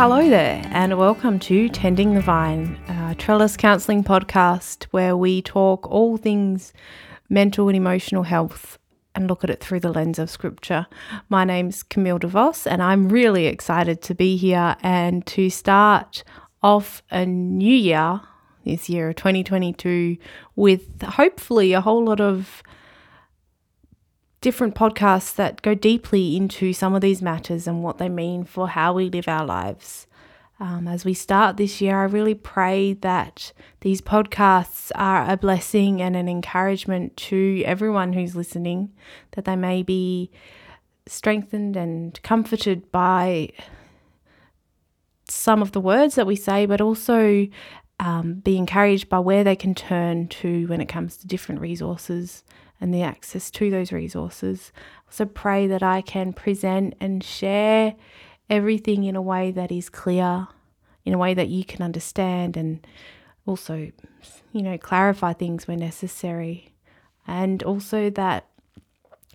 hello there, and welcome to Tending the Vine, a Trellis Counselling podcast where we talk all things mental and emotional health and look at it through the lens of scripture. My name's Camille DeVos, and I'm really excited to be here and to start off a new year, this year of 2022, with hopefully a whole lot of different podcasts that go deeply into some of these matters and what they mean for how we live our lives. Um, as we start this year, I really pray that these podcasts are a blessing and an encouragement to everyone who's listening, that they may be strengthened and comforted by some of the words that we say, but also um, be encouraged by where they can turn to when it comes to different resources and the access to those resources. Also, pray that I can present and share everything in a way that is clear, in a way that you can understand, and also, you know, clarify things where necessary. And also that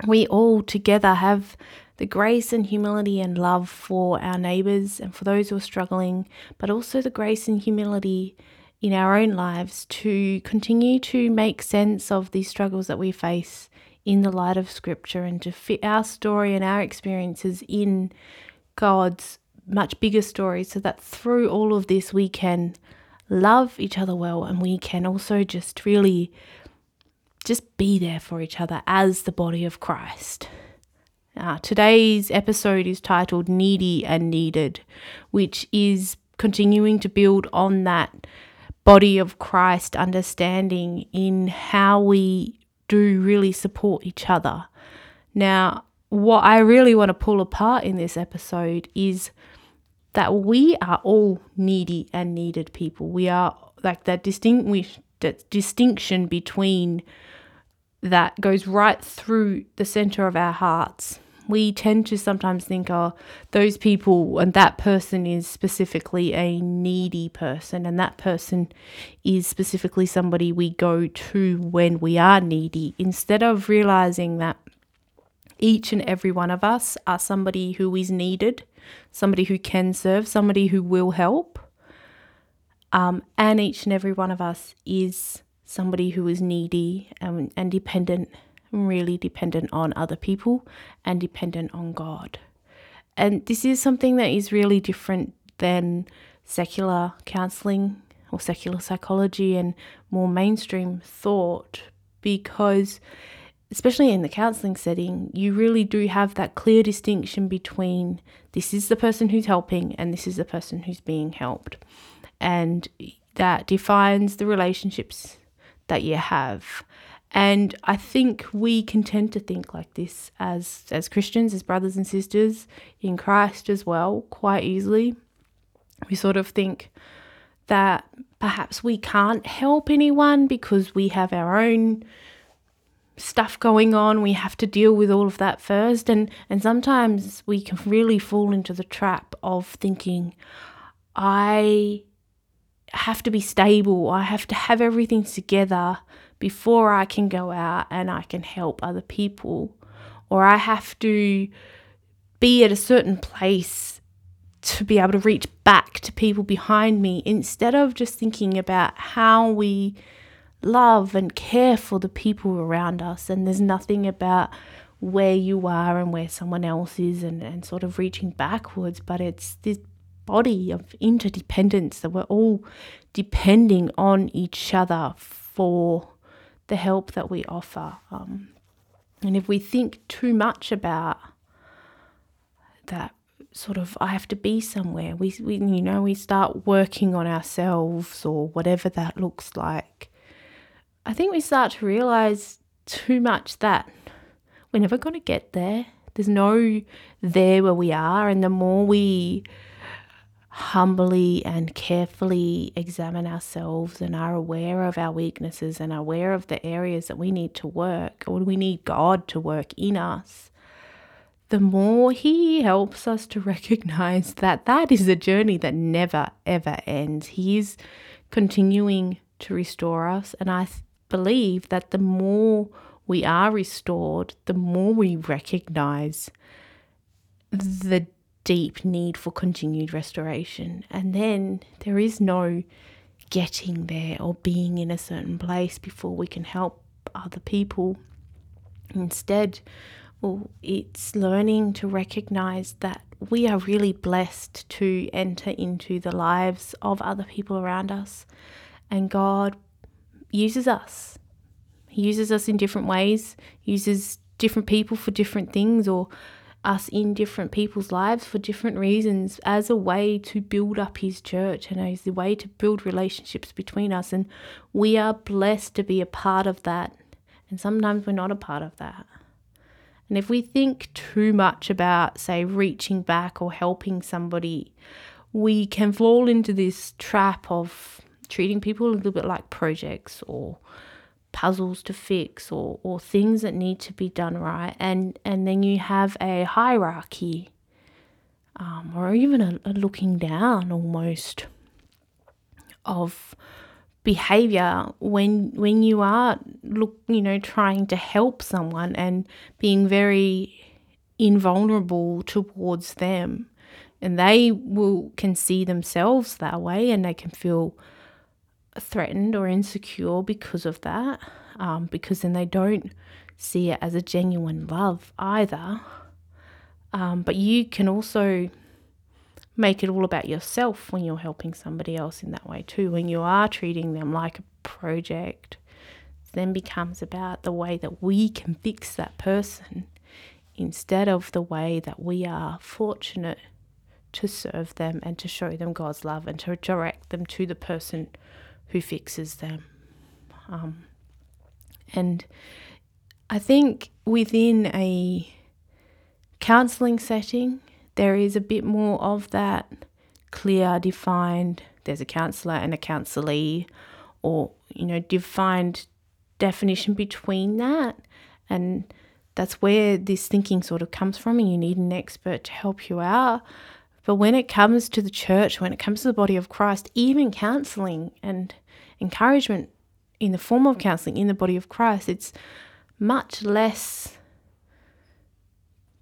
we all together have the grace and humility and love for our neighbours and for those who are struggling, but also the grace and humility in our own lives to continue to make sense of these struggles that we face in the light of Scripture and to fit our story and our experiences in God's much bigger story so that through all of this we can love each other well and we can also just really just be there for each other as the body of Christ. Uh, today's episode is titled Needy and Needed, which is continuing to build on that body of Christ understanding in how we do really support each other. Now, what I really want to pull apart in this episode is that we are all needy and needed people. We are like that distinguish that distinction between that goes right through the center of our hearts we tend to sometimes think, oh, those people and that person is specifically a needy person, and that person is specifically somebody we go to when we are needy, instead of realizing that each and every one of us are somebody who is needed, somebody who can serve, somebody who will help. Um, and each and every one of us is somebody who is needy and, and dependent really dependent on other people and dependent on God. And this is something that is really different than secular counseling or secular psychology and more mainstream thought because especially in the counseling setting, you really do have that clear distinction between this is the person who's helping and this is the person who's being helped. And that defines the relationships that you have. And I think we can tend to think like this as as Christians, as brothers and sisters in Christ as well, quite easily. We sort of think that perhaps we can't help anyone because we have our own stuff going on. We have to deal with all of that first. And and sometimes we can really fall into the trap of thinking, I have to be stable, I have to have everything together before I can go out and I can help other people, or I have to be at a certain place to be able to reach back to people behind me instead of just thinking about how we love and care for the people around us. And there's nothing about where you are and where someone else is and, and sort of reaching backwards, but it's this body of interdependence that we're all depending on each other for the help that we offer. Um, and if we think too much about that sort of I have to be somewhere, we, we you know we start working on ourselves or whatever that looks like. I think we start to realize too much that we're never going to get there. There's no there where we are, and the more we humbly and carefully examine ourselves and are aware of our weaknesses and aware of the areas that we need to work or we need God to work in us, the more He helps us to recognize that that is a journey that never ever ends. He is continuing to restore us, and I believe that the more we are restored, the more we recognize the deep need for continued restoration. And then there is no getting there or being in a certain place before we can help other people. Instead, well, it's learning to recognize that we are really blessed to enter into the lives of other people around us, and God uses us. He uses us in different ways, uses different people for different things, or us in different people's lives for different reasons as a way to build up his church and as a way to build relationships between us. And we are blessed to be a part of that. And sometimes we're not a part of that. And if we think too much about, say, reaching back or helping somebody, we can fall into this trap of treating people a little bit like projects or puzzles to fix or, or things that need to be done right. And, and then you have a hierarchy um, or even a, a looking down almost of behavior when when you are look you know trying to help someone and being very invulnerable towards them and they will can see themselves that way and they can feel threatened or insecure because of that, um, because then they don't see it as a genuine love either. Um, but you can also make it all about yourself when you're helping somebody else in that way too. When you are treating them like a project, then becomes about the way that we can fix that person instead of the way that we are fortunate to serve them and to show them God's love and to direct them to the person who fixes them. Um, and I think within a counseling setting, there is a bit more of that clear, defined, there's a counselor and a counselee, or, you know, defined definition between that. And that's where this thinking sort of comes from, and you need an expert to help you out. But when it comes to the church, when it comes to the body of Christ, even counseling and encouragement in the form of counseling in the body of Christ, it's much less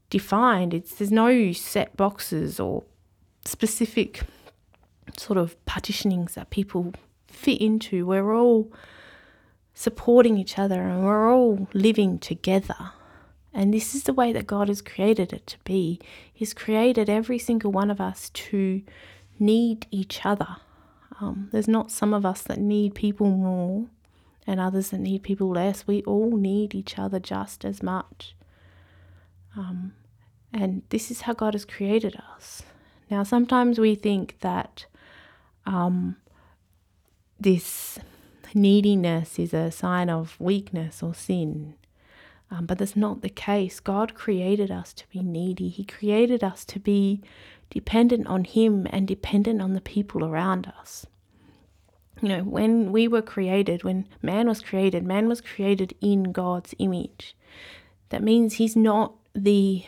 defined. It's there's no set boxes or specific sort of partitionings that people fit into. We're all supporting each other and we're all living together. And this is the way that God has created it to be. He's created every single one of us to need each other. Um, there's not some of us that need people more and others that need people less. We all need each other just as much. Um, and this is how God has created us. Now, sometimes we think that um, this neediness is a sign of weakness or sin. Um, but that's not the case. God created us to be needy. He created us to be dependent on Him and dependent on the people around us. You know, when we were created, when man was created, man was created in God's image. That means He's not the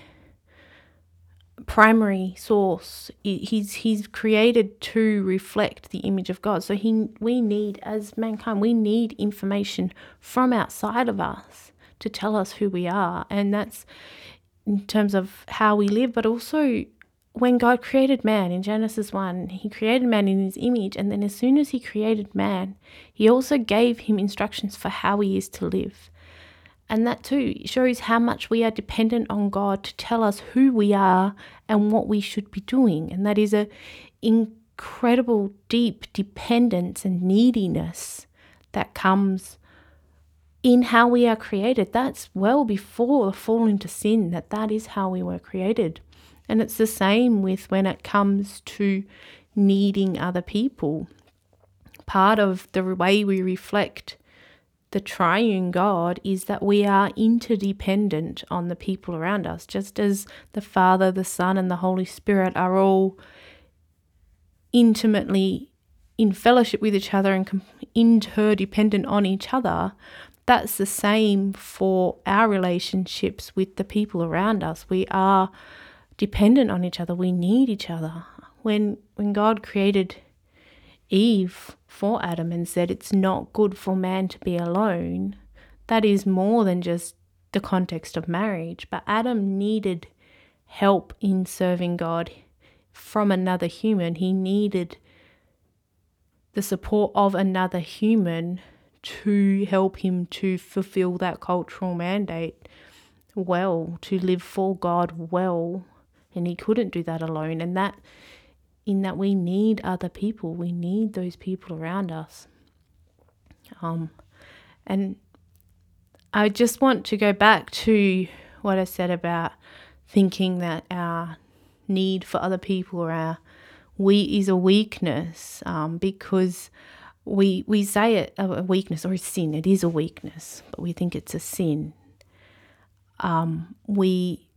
primary source. He's He's created to reflect the image of God. So He we need as mankind, we need information from outside of us to tell us who we are. And that's in terms of how we live, but also when God created man in Genesis 1, he created man in his image. And then as soon as he created man, he also gave him instructions for how he is to live. And that too shows how much we are dependent on God to tell us who we are and what we should be doing. And that is a incredible deep dependence and neediness that comes in how we are created. That's well before the fall into sin, that that is how we were created. And it's the same with when it comes to needing other people. Part of the way we reflect the triune God is that we are interdependent on the people around us, just as the Father, the Son, and the Holy Spirit are all intimately in fellowship with each other and interdependent on each other that's the same for our relationships with the people around us. We are dependent on each other. We need each other. When when God created Eve for Adam and said it's not good for man to be alone, that is more than just the context of marriage, but Adam needed help in serving God from another human. He needed the support of another human to help him to fulfill that cultural mandate well, to live for God well. And he couldn't do that alone. And that, in that, we need other people, we need those people around us. Um, and I just want to go back to what I said about thinking that our need for other people or our we is a weakness um, because we we say it a weakness or a sin. It is a weakness, but we think it's a sin. Um, we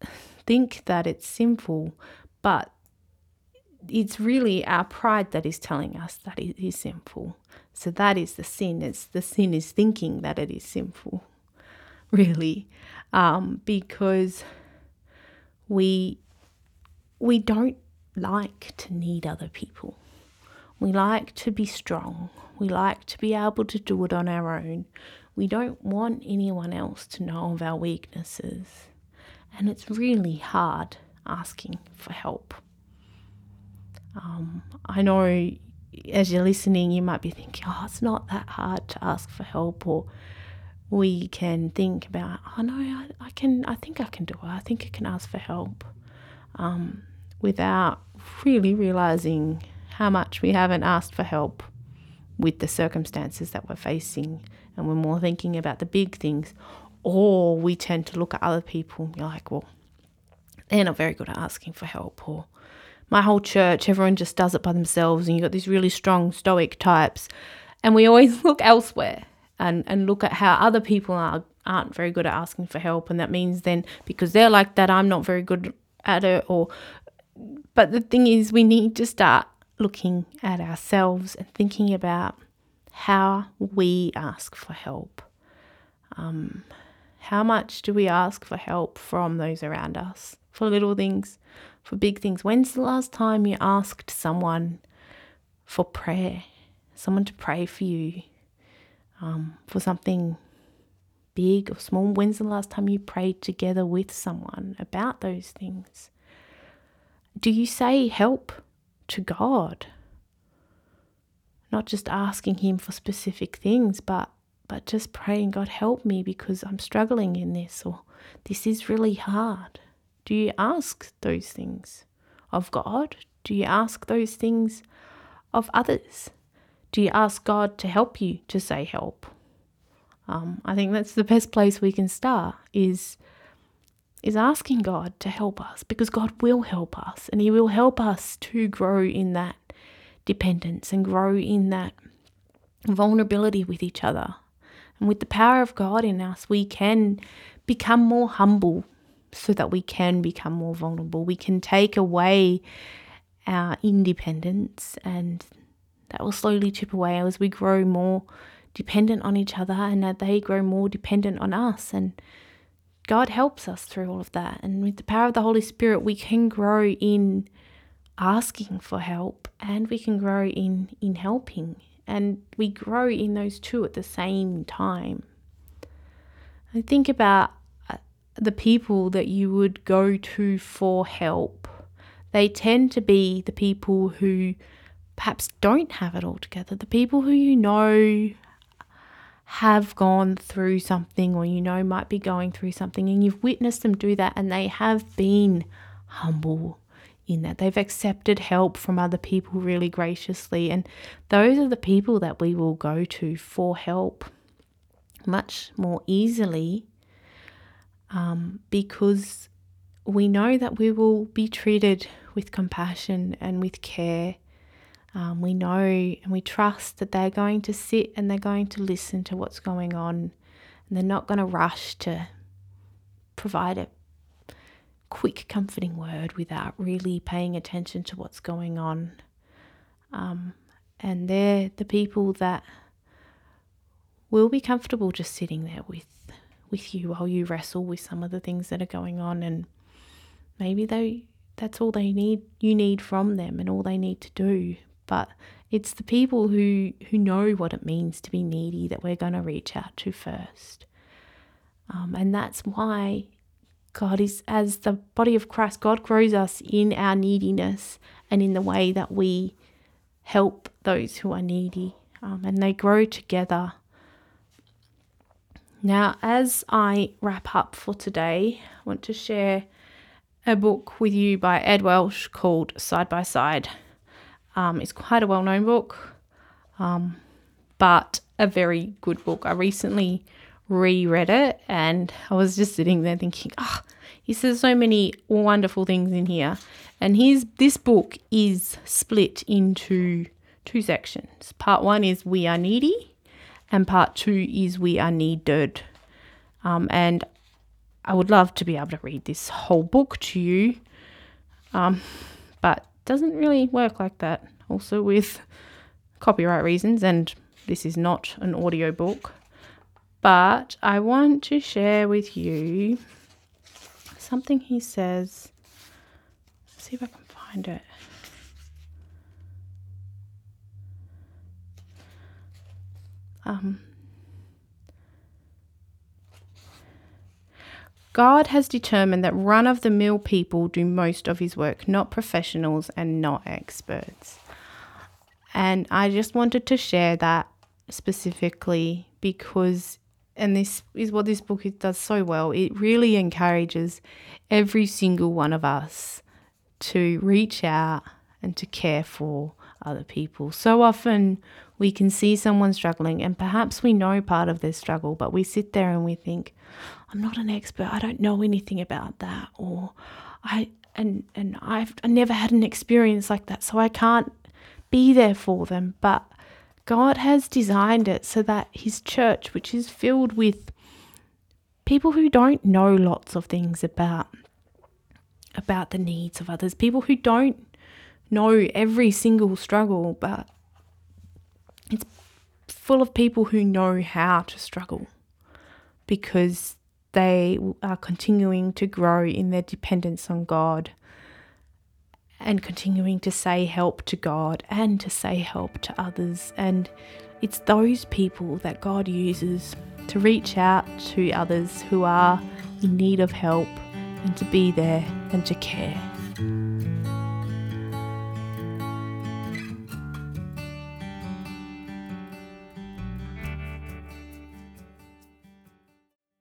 think that it's sinful, but it's really our pride that is telling us that it is sinful. So that is the sin. It's the sin is thinking that it is sinful, really, um, because we we don't like to need other people. We like to be strong. We like to be able to do it on our own. We don't want anyone else to know of our weaknesses. And it's really hard asking for help. Um, I know as you're listening, you might be thinking, oh, it's not that hard to ask for help, or we can think about, oh no, I, I can, I think I can do it. I think I can ask for help, um, without really realizing how much we haven't asked for help with the circumstances that we're facing, and we're more thinking about the big things, or we tend to look at other people and be like, well, they're not very good at asking for help, or my whole church, everyone just does it by themselves, and you've got these really strong stoic types. And we always look elsewhere and, and look at how other people are, aren't very good at asking for help. And that means then because they're like that, I'm not very good at it. Or, but the thing is, we need to start looking at ourselves and thinking about how we ask for help. Um, how much do we ask for help from those around us for little things? for big things. When's the last time you asked someone for prayer? Someone to pray for you um, for something big or small? When's the last time you prayed together with someone about those things? Do you say help to God? Not just asking Him for specific things, but but just praying, God, help me because I'm struggling in this, or this is really hard. Do you ask those things of God? Do you ask those things of others? Do you ask God to help you to say help? Um, I think that's the best place we can start is is asking God to help us because God will help us and He will help us to grow in that dependence and grow in that vulnerability with each other. And with the power of God in us, we can become more humble so that we can become more vulnerable. We can take away our independence, and that will slowly chip away as we grow more dependent on each other and that they grow more dependent on us. And God helps us through all of that. And with the power of the Holy Spirit, we can grow in asking for help and we can grow in in helping and we grow in those two at the same time. I think about uh, the people that you would go to for help. They tend to be the people who perhaps don't have it all together, the people who you know have gone through something or you know might be going through something and you've witnessed them do that and they have been humble in that they've accepted help from other people really graciously and those are the people that we will go to for help much more easily um, because we know that we will be treated with compassion and with care. Um, we know and we trust that they're going to sit and they're going to listen to what's going on. And they're not going to rush to provide a quick, comforting word without really paying attention to what's going on. Um, and they're the people that will be comfortable just sitting there with with you while you wrestle with some of the things that are going on. And maybe they that's all they need you need from them and all they need to do but it's the people who who know what it means to be needy that we're going to reach out to first um, and that's why God is, as the body of Christ, God grows us in our neediness and in the way that we help those who are needy. Um, and they grow together. Now, as I wrap up for today, I want to share a book with you by Ed Welch called Side by Side. Um, it's quite a well known book, um, but a very good book. I recently reread it and I was just sitting there thinking, ah, oh, he says so many wonderful things in here. And here's this book is split into two sections. Part one is We Are Needy, and part two is We Are Needed. Um, and I would love to be able to read this whole book to you, um, but doesn't really work like that. Also, with copyright reasons, and this is not an audio book, but I want to share with you something he says. Let's see if I can find it. Um, God has determined that run of the mill people do most of his work, not professionals and not experts. And I just wanted to share that specifically because, and this is what this book does so well, it really encourages every single one of us to reach out and to care for other people. So often we can see someone struggling and perhaps we know part of their struggle, but we sit there and we think, I'm not an expert. I don't know anything about that or I and and I've I never had an experience like that, so I can't be there for them. But God has designed it so that his church, which is filled with people who don't know lots of things about about the needs of others, people who don't know every single struggle, but it's full of people who know how to struggle because they are continuing to grow in their dependence on God and continuing to say help to God and to say help to others. And it's those people that God uses to reach out to others who are in need of help and to be there and to care.